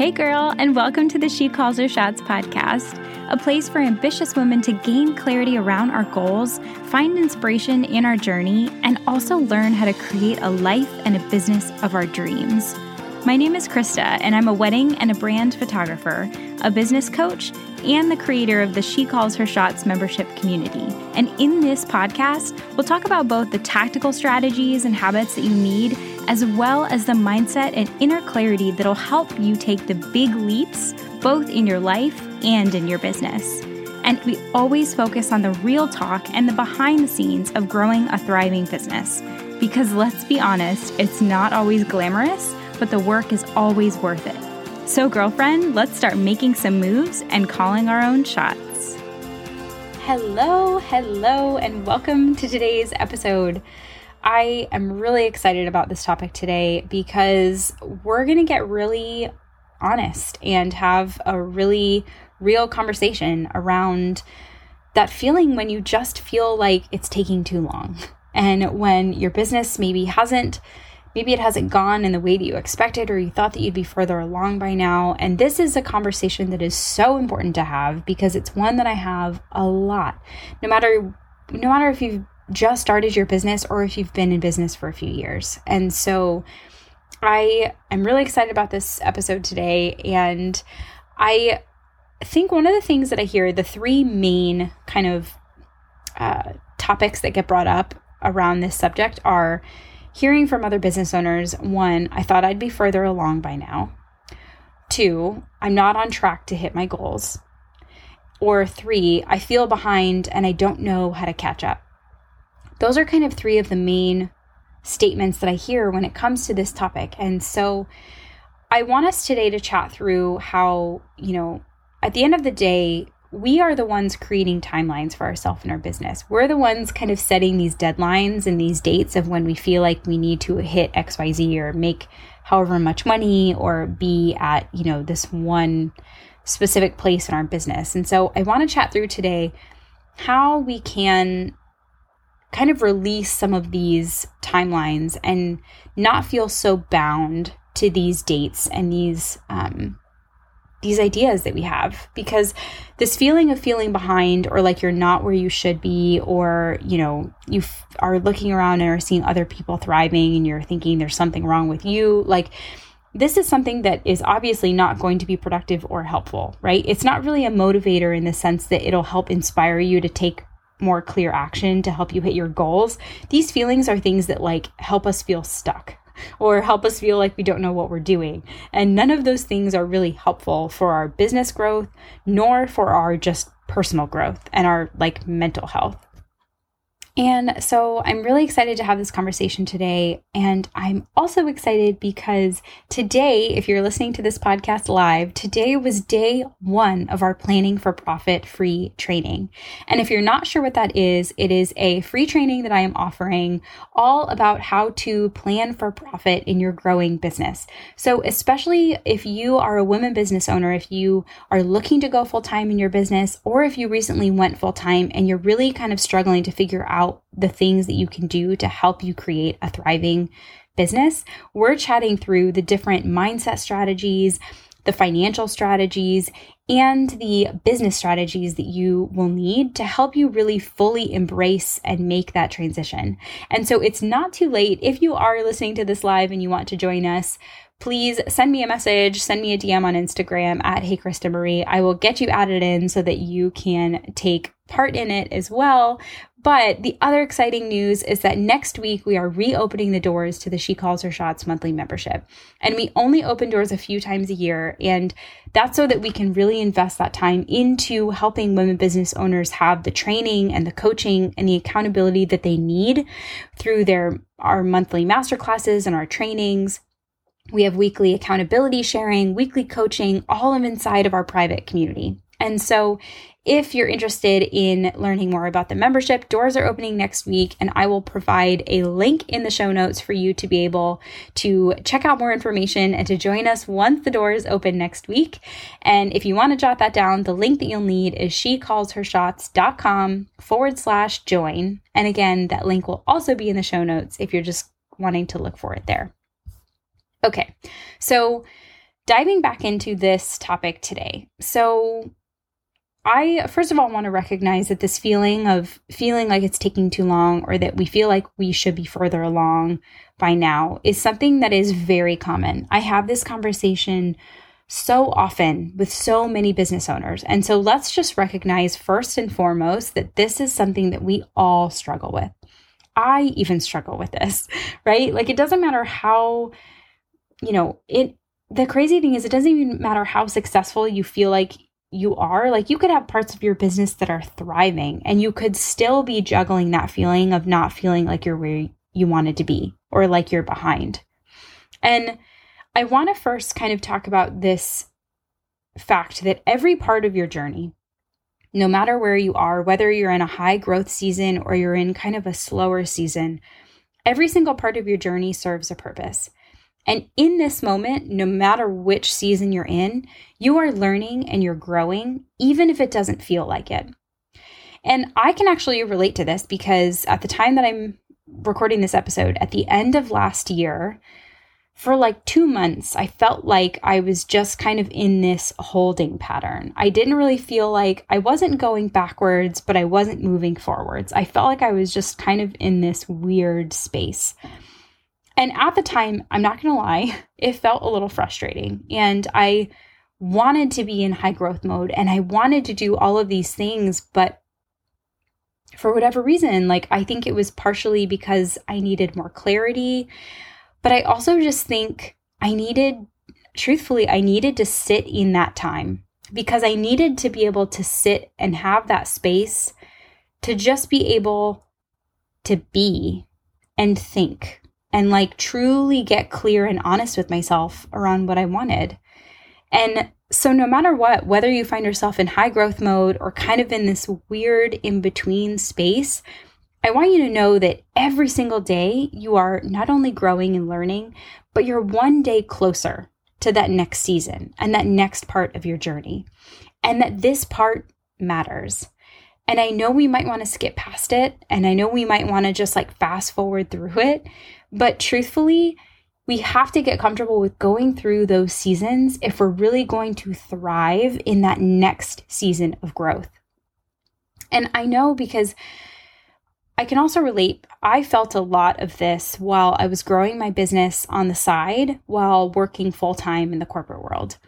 Hey, girl, and welcome to the She Calls Her Shots podcast, a place for ambitious women to gain clarity around our goals, find inspiration in our journey, and also learn how to create a life and a business of our dreams. My name is Krista, and I'm a wedding and a brand photographer, a business coach, and the creator of the She Calls Her Shots membership community. And in this podcast, we'll talk about both the tactical strategies and habits that you need, as well as the mindset and inner clarity that'll help you take the big leaps both in your life and in your business. And we always focus on the real talk and the behind the scenes of growing a thriving business. Because let's be honest, it's not always glamorous but the work is always worth it. So, girlfriend, let's start making some moves and calling our own shots. Hello, hello, and welcome to today's episode. I am really excited about this topic today because we're going to get really honest and have a really real conversation around that feeling when you just feel like it's taking too long and when your business maybe hasn't Maybe it hasn't gone in the way that you expected, or you thought that you'd be further along by now. And this is a conversation that is so important to have because it's one that I have a lot. No matter no matter if you've just started your business or if you've been in business for a few years. And so I am really excited about this episode today. And I think one of the things that I hear, the three main kind of uh, topics that get brought up around this subject are hearing from other business owners one, I thought I'd be further along by now. Two, I'm not on track to hit my goals. Or three, I feel behind and I don't know how to catch up. Those are kind of three of the main statements that I hear when it comes to this topic. And so I want us today to chat through how, you know, at the end of the day, we are the ones creating timelines for ourselves and our business. We're the ones kind of setting these deadlines and these dates of when we feel like we need to hit XYZ or make however much money or be at, you know, this one specific place in our business. And so I want to chat through today how we can kind of release some of these timelines and not feel so bound to these dates and these um, these ideas that we have. Because this feeling of feeling behind or like you're not where you should be or you know you f- are looking around and are seeing other people thriving and you're thinking there's something wrong with you like this is something that is obviously not going to be productive or helpful right? It's not really a motivator in the sense that it'll help inspire you to take more clear action to help you hit your goals these feelings are things that like help us feel stuck or help us feel like we don't know what we're doing. And none of those things are really helpful for our business growth, nor for our just personal growth and our like mental health. And so I'm really excited to have this conversation today. And I'm also excited because today, if you're listening to this podcast live, today was day one of our planning for profit free training. And if you're not sure what that is, it is a free training that I am offering all about how to plan for profit in your growing business. So, especially if you are a women business owner, if you are looking to go full time in your business, or if you recently went full time and you're really kind of struggling to figure out out the things that you can do to help you create a thriving business, we're chatting through the different mindset strategies, the financial strategies, and the business strategies that you will need to help you really fully embrace and make that transition. And so it's not too late if you are listening to this live and you want to join us please send me a message, send me a DM on Instagram at Hey Krista Marie. I will get you added in so that you can take part in it as well. But the other exciting news is that next week we are reopening the doors to the She Calls Her Shots monthly membership. And we only open doors a few times a year. And that's so that we can really invest that time into helping women business owners have the training and the coaching and the accountability that they need through their our monthly masterclasses and our trainings we have weekly accountability sharing, weekly coaching, all of inside of our private community. And so, if you're interested in learning more about the membership, doors are opening next week, and I will provide a link in the show notes for you to be able to check out more information and to join us once the doors open next week. And if you want to jot that down, the link that you'll need is shecallshershots.com forward slash join. And again, that link will also be in the show notes if you're just wanting to look for it there. Okay, so diving back into this topic today. So, I first of all want to recognize that this feeling of feeling like it's taking too long or that we feel like we should be further along by now is something that is very common. I have this conversation so often with so many business owners. And so let's just recognize first and foremost that this is something that we all struggle with. I even struggle with this, right? Like it doesn't matter how, you know, it, the crazy thing is, it doesn't even matter how successful you feel like you are. Like you could have parts of your business that are thriving and you could still be juggling that feeling of not feeling like you're where you wanted to be or like you're behind. And I want to first kind of talk about this fact that every part of your journey, no matter where you are, whether you're in a high growth season or you're in kind of a slower season, every single part of your journey serves a purpose. And in this moment, no matter which season you're in, you are learning and you're growing, even if it doesn't feel like it. And I can actually relate to this because at the time that I'm recording this episode, at the end of last year, for like two months, I felt like I was just kind of in this holding pattern. I didn't really feel like I wasn't going backwards, but I wasn't moving forwards. I felt like I was just kind of in this weird space. And at the time, I'm not going to lie, it felt a little frustrating. And I wanted to be in high growth mode and I wanted to do all of these things, but for whatever reason, like I think it was partially because I needed more clarity. But I also just think I needed, truthfully, I needed to sit in that time because I needed to be able to sit and have that space to just be able to be and think and like truly get clear and honest with myself around what I wanted. And so, no matter what, whether you find yourself in high growth mode or kind of in this weird in between space, I want you to know that every single day you are not only growing and learning, but you're one day closer to that next season and that next part of your journey. And that this part matters. And I know we might want to skip past it. And I know we might want to just like fast forward through it. But truthfully, we have to get comfortable with going through those seasons if we're really going to thrive in that next season of growth. And I know because I can also relate. I felt a lot of this while I was growing my business on the side while working full time in the corporate world.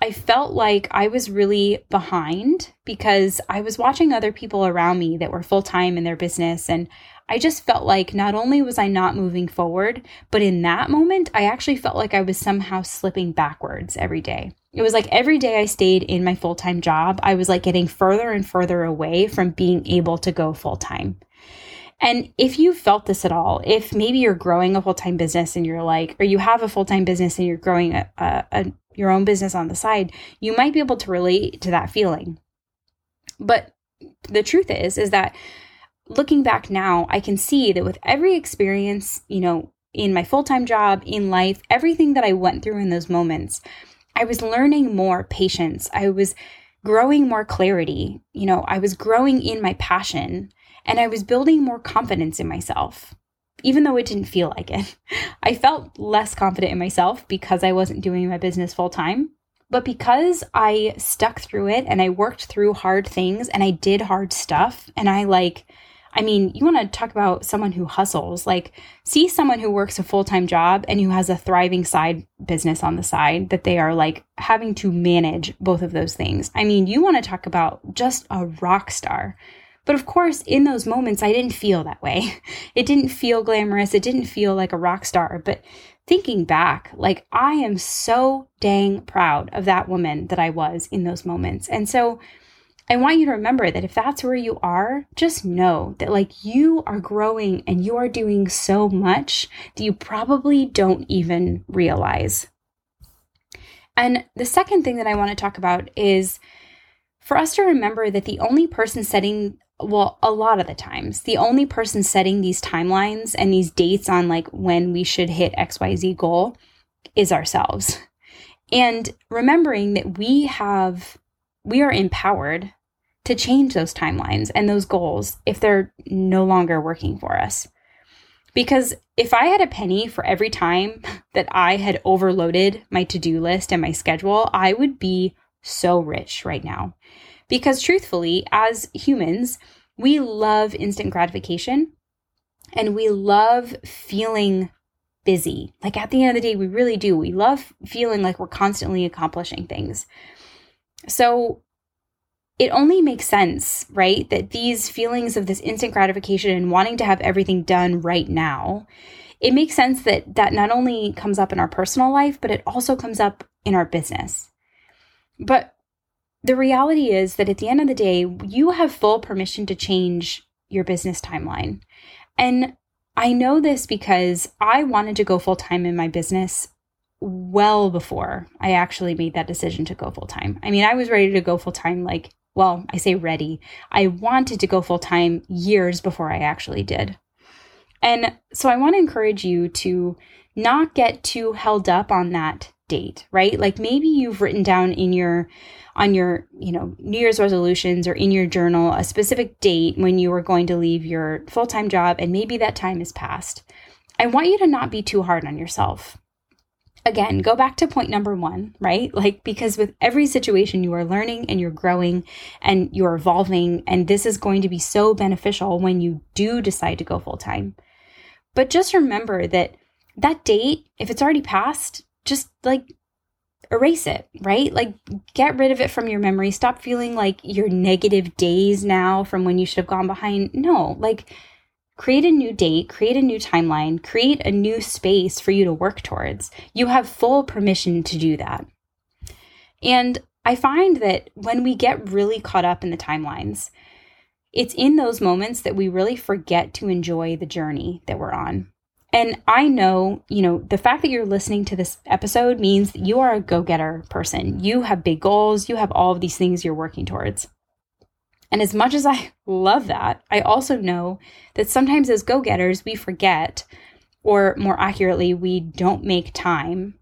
I felt like I was really behind because I was watching other people around me that were full time in their business. And I just felt like not only was I not moving forward, but in that moment, I actually felt like I was somehow slipping backwards every day. It was like every day I stayed in my full time job, I was like getting further and further away from being able to go full time. And if you felt this at all, if maybe you're growing a full time business and you're like, or you have a full time business and you're growing a, a, a, your own business on the side, you might be able to relate to that feeling. But the truth is, is that looking back now, I can see that with every experience, you know, in my full time job, in life, everything that I went through in those moments, I was learning more patience. I was growing more clarity. You know, I was growing in my passion and I was building more confidence in myself, even though it didn't feel like it. I felt less confident in myself because I wasn't doing my business full time. But because I stuck through it and I worked through hard things and I did hard stuff and I like, I mean, you want to talk about someone who hustles, like, see someone who works a full time job and who has a thriving side business on the side that they are like having to manage both of those things. I mean, you want to talk about just a rock star. But of course, in those moments, I didn't feel that way. It didn't feel glamorous. It didn't feel like a rock star. But thinking back, like I am so dang proud of that woman that I was in those moments. And so I want you to remember that if that's where you are, just know that like you are growing and you are doing so much that you probably don't even realize. And the second thing that I want to talk about is for us to remember that the only person setting well, a lot of the times, the only person setting these timelines and these dates on like when we should hit XYZ goal is ourselves. And remembering that we have, we are empowered to change those timelines and those goals if they're no longer working for us. Because if I had a penny for every time that I had overloaded my to do list and my schedule, I would be so rich right now. Because truthfully, as humans, we love instant gratification and we love feeling busy. Like at the end of the day, we really do. We love feeling like we're constantly accomplishing things. So it only makes sense, right? That these feelings of this instant gratification and wanting to have everything done right now, it makes sense that that not only comes up in our personal life, but it also comes up in our business. But the reality is that at the end of the day, you have full permission to change your business timeline. And I know this because I wanted to go full time in my business well before I actually made that decision to go full time. I mean, I was ready to go full time, like, well, I say ready. I wanted to go full time years before I actually did. And so I want to encourage you to not get too held up on that date, right? Like maybe you've written down in your on your, you know, New Year's resolutions or in your journal a specific date when you are going to leave your full-time job and maybe that time is past. I want you to not be too hard on yourself again, go back to point number one, right? Like, because with every situation, you are learning and you're growing and you're evolving. And this is going to be so beneficial when you do decide to go full time. But just remember that that date, if it's already passed, just like erase it, right? Like, get rid of it from your memory. Stop feeling like your negative days now from when you should have gone behind. No, like, create a new date, create a new timeline, create a new space for you to work towards. You have full permission to do that. And I find that when we get really caught up in the timelines, it's in those moments that we really forget to enjoy the journey that we're on. And I know, you know, the fact that you're listening to this episode means that you are a go getter person. You have big goals, you have all of these things you're working towards. And as much as I love that, I also know that sometimes as go getters, we forget, or more accurately, we don't make time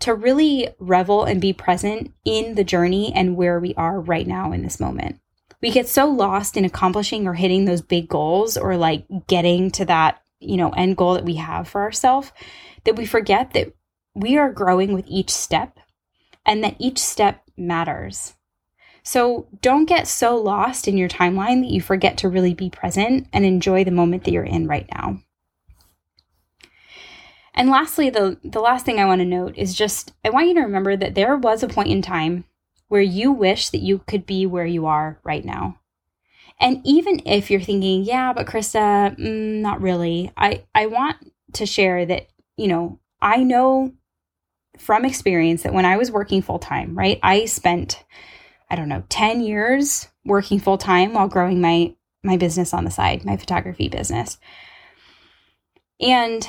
to really revel and be present in the journey and where we are right now in this moment. We get so lost in accomplishing or hitting those big goals or like getting to that, you know, end goal that we have for ourselves that we forget that we are growing with each step and that each step matters. So don't get so lost in your timeline that you forget to really be present and enjoy the moment that you're in right now. And lastly, the, the last thing I want to note is just I want you to remember that there was a point in time where you wish that you could be where you are right now. And even if you're thinking, yeah, but Krista, mm, not really, I, I want to share that, you know, I know from experience that when I was working full time, right, I spent I don't know, 10 years working full time while growing my my business on the side, my photography business. And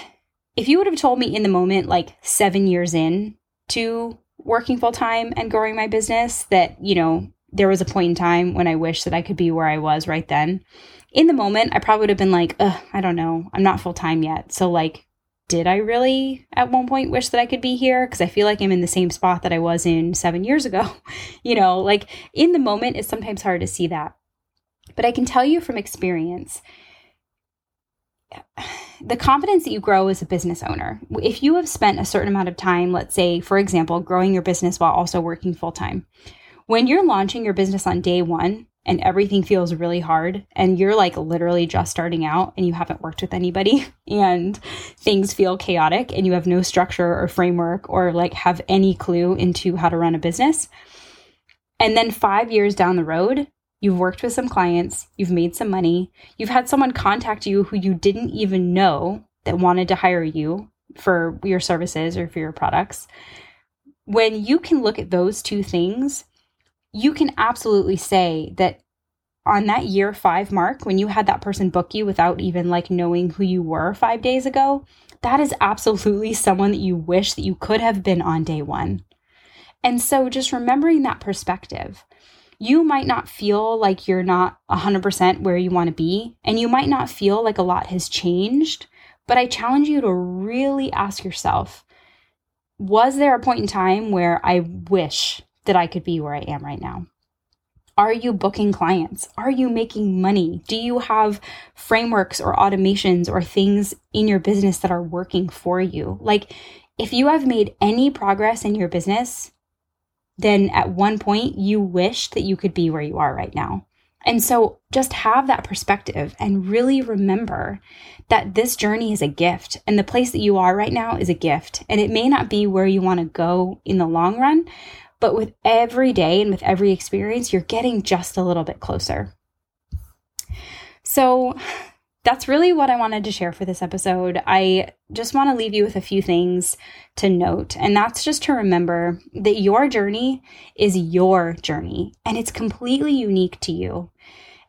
if you would have told me in the moment like 7 years in to working full time and growing my business that, you know, there was a point in time when I wish that I could be where I was right then. In the moment, I probably would have been like, I don't know, I'm not full time yet. So, like, did I really at one point wish that I could be here? Because I feel like I'm in the same spot that I was in seven years ago. you know, like in the moment, it's sometimes hard to see that. But I can tell you from experience, the confidence that you grow as a business owner, if you have spent a certain amount of time, let's say, for example, growing your business while also working full time, when you're launching your business on day one, and everything feels really hard and you're like literally just starting out and you haven't worked with anybody and things feel chaotic and you have no structure or framework or like have any clue into how to run a business. And then 5 years down the road, you've worked with some clients, you've made some money, you've had someone contact you who you didn't even know that wanted to hire you for your services or for your products. When you can look at those two things you can absolutely say that on that year five mark, when you had that person book you without even like knowing who you were five days ago, that is absolutely someone that you wish that you could have been on day one. And so just remembering that perspective, you might not feel like you're not 100% where you want to be, and you might not feel like a lot has changed. But I challenge you to really ask yourself was there a point in time where I wish that I could be where I am right now? Are you booking clients? Are you making money? Do you have frameworks or automations or things in your business that are working for you? Like, if you have made any progress in your business, then at one point you wish that you could be where you are right now. And so just have that perspective and really remember that this journey is a gift and the place that you are right now is a gift. And it may not be where you want to go in the long run, but with every day and with every experience, you're getting just a little bit closer. So that's really what I wanted to share for this episode. I just want to leave you with a few things to note, and that's just to remember that your journey is your journey and it's completely unique to you.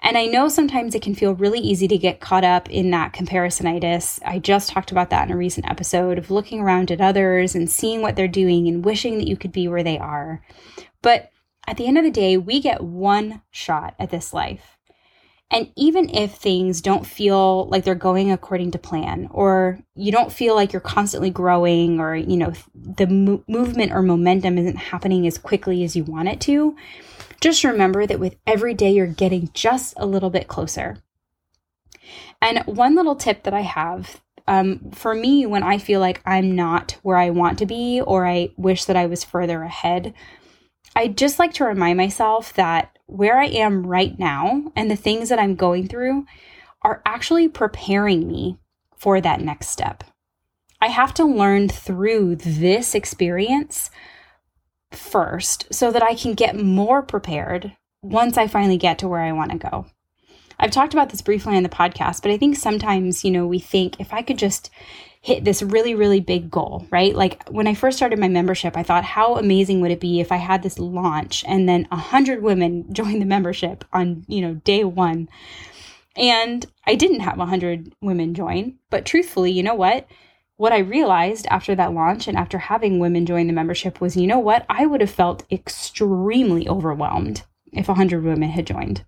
And I know sometimes it can feel really easy to get caught up in that comparisonitis. I just talked about that in a recent episode of looking around at others and seeing what they're doing and wishing that you could be where they are. But at the end of the day, we get one shot at this life. And even if things don't feel like they're going according to plan, or you don't feel like you're constantly growing, or, you know, the mo- movement or momentum isn't happening as quickly as you want it to, just remember that with every day, you're getting just a little bit closer. And one little tip that I have um, for me, when I feel like I'm not where I want to be, or I wish that I was further ahead, I just like to remind myself that where I am right now and the things that I'm going through are actually preparing me for that next step. I have to learn through this experience first so that I can get more prepared once I finally get to where I want to go. I've talked about this briefly on the podcast, but I think sometimes, you know, we think if I could just hit this really, really big goal, right? Like when I first started my membership, I thought, how amazing would it be if I had this launch and then a hundred women joined the membership on, you know, day one. And I didn't have a hundred women join, but truthfully, you know what? What I realized after that launch and after having women join the membership was, you know what? I would have felt extremely overwhelmed if a hundred women had joined.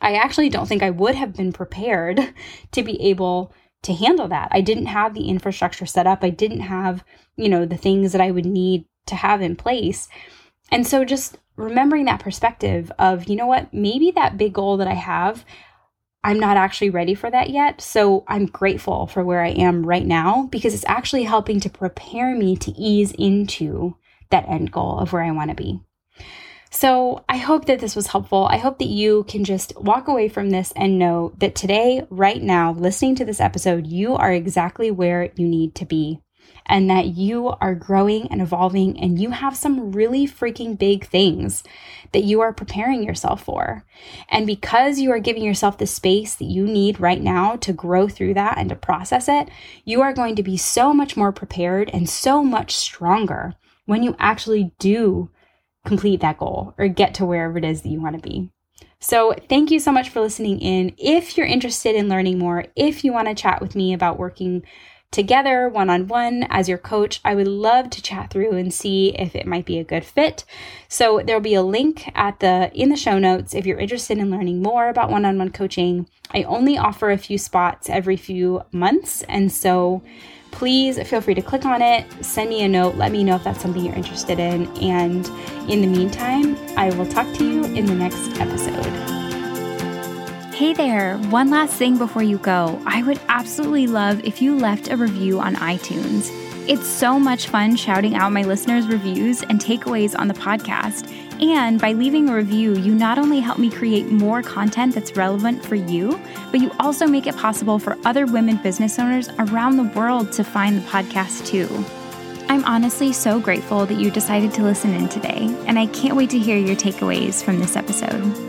I actually don't think I would have been prepared to be able to handle that. I didn't have the infrastructure set up. I didn't have, you know, the things that I would need to have in place. And so just remembering that perspective of, you know what, maybe that big goal that I have, I'm not actually ready for that yet. So I'm grateful for where I am right now because it's actually helping to prepare me to ease into that end goal of where I want to be. So I hope that this was helpful. I hope that you can just walk away from this and know that today, right now, listening to this episode, you are exactly where you need to be and that you are growing and evolving and you have some really freaking big things that you are preparing yourself for. And because you are giving yourself the space that you need right now to grow through that and to process it, you are going to be so much more prepared and so much stronger when you actually do complete that goal or get to wherever it is that you want to be. So, thank you so much for listening in. If you're interested in learning more, if you want to chat with me about working together one on one as your coach, I would love to chat through and see if it might be a good fit. So there'll be a link at the in the show notes if you're interested in learning more about one on one coaching. I only offer a few spots every few months, and so please feel free to click on it, send me a note, let me know if that's something you're interested in. And in the meantime, I will talk to you in the next episode. Hey there, one last thing before you go. I would absolutely love if you left a review on iTunes. It's so much fun shouting out my listeners' reviews and takeaways on the podcast. And by leaving a review, you not only help me create more content that's relevant for you, but you also make it possible for other women business owners around the world to find the podcast too. I'm honestly so grateful that you decided to listen in today, and I can't wait to hear your takeaways from this episode.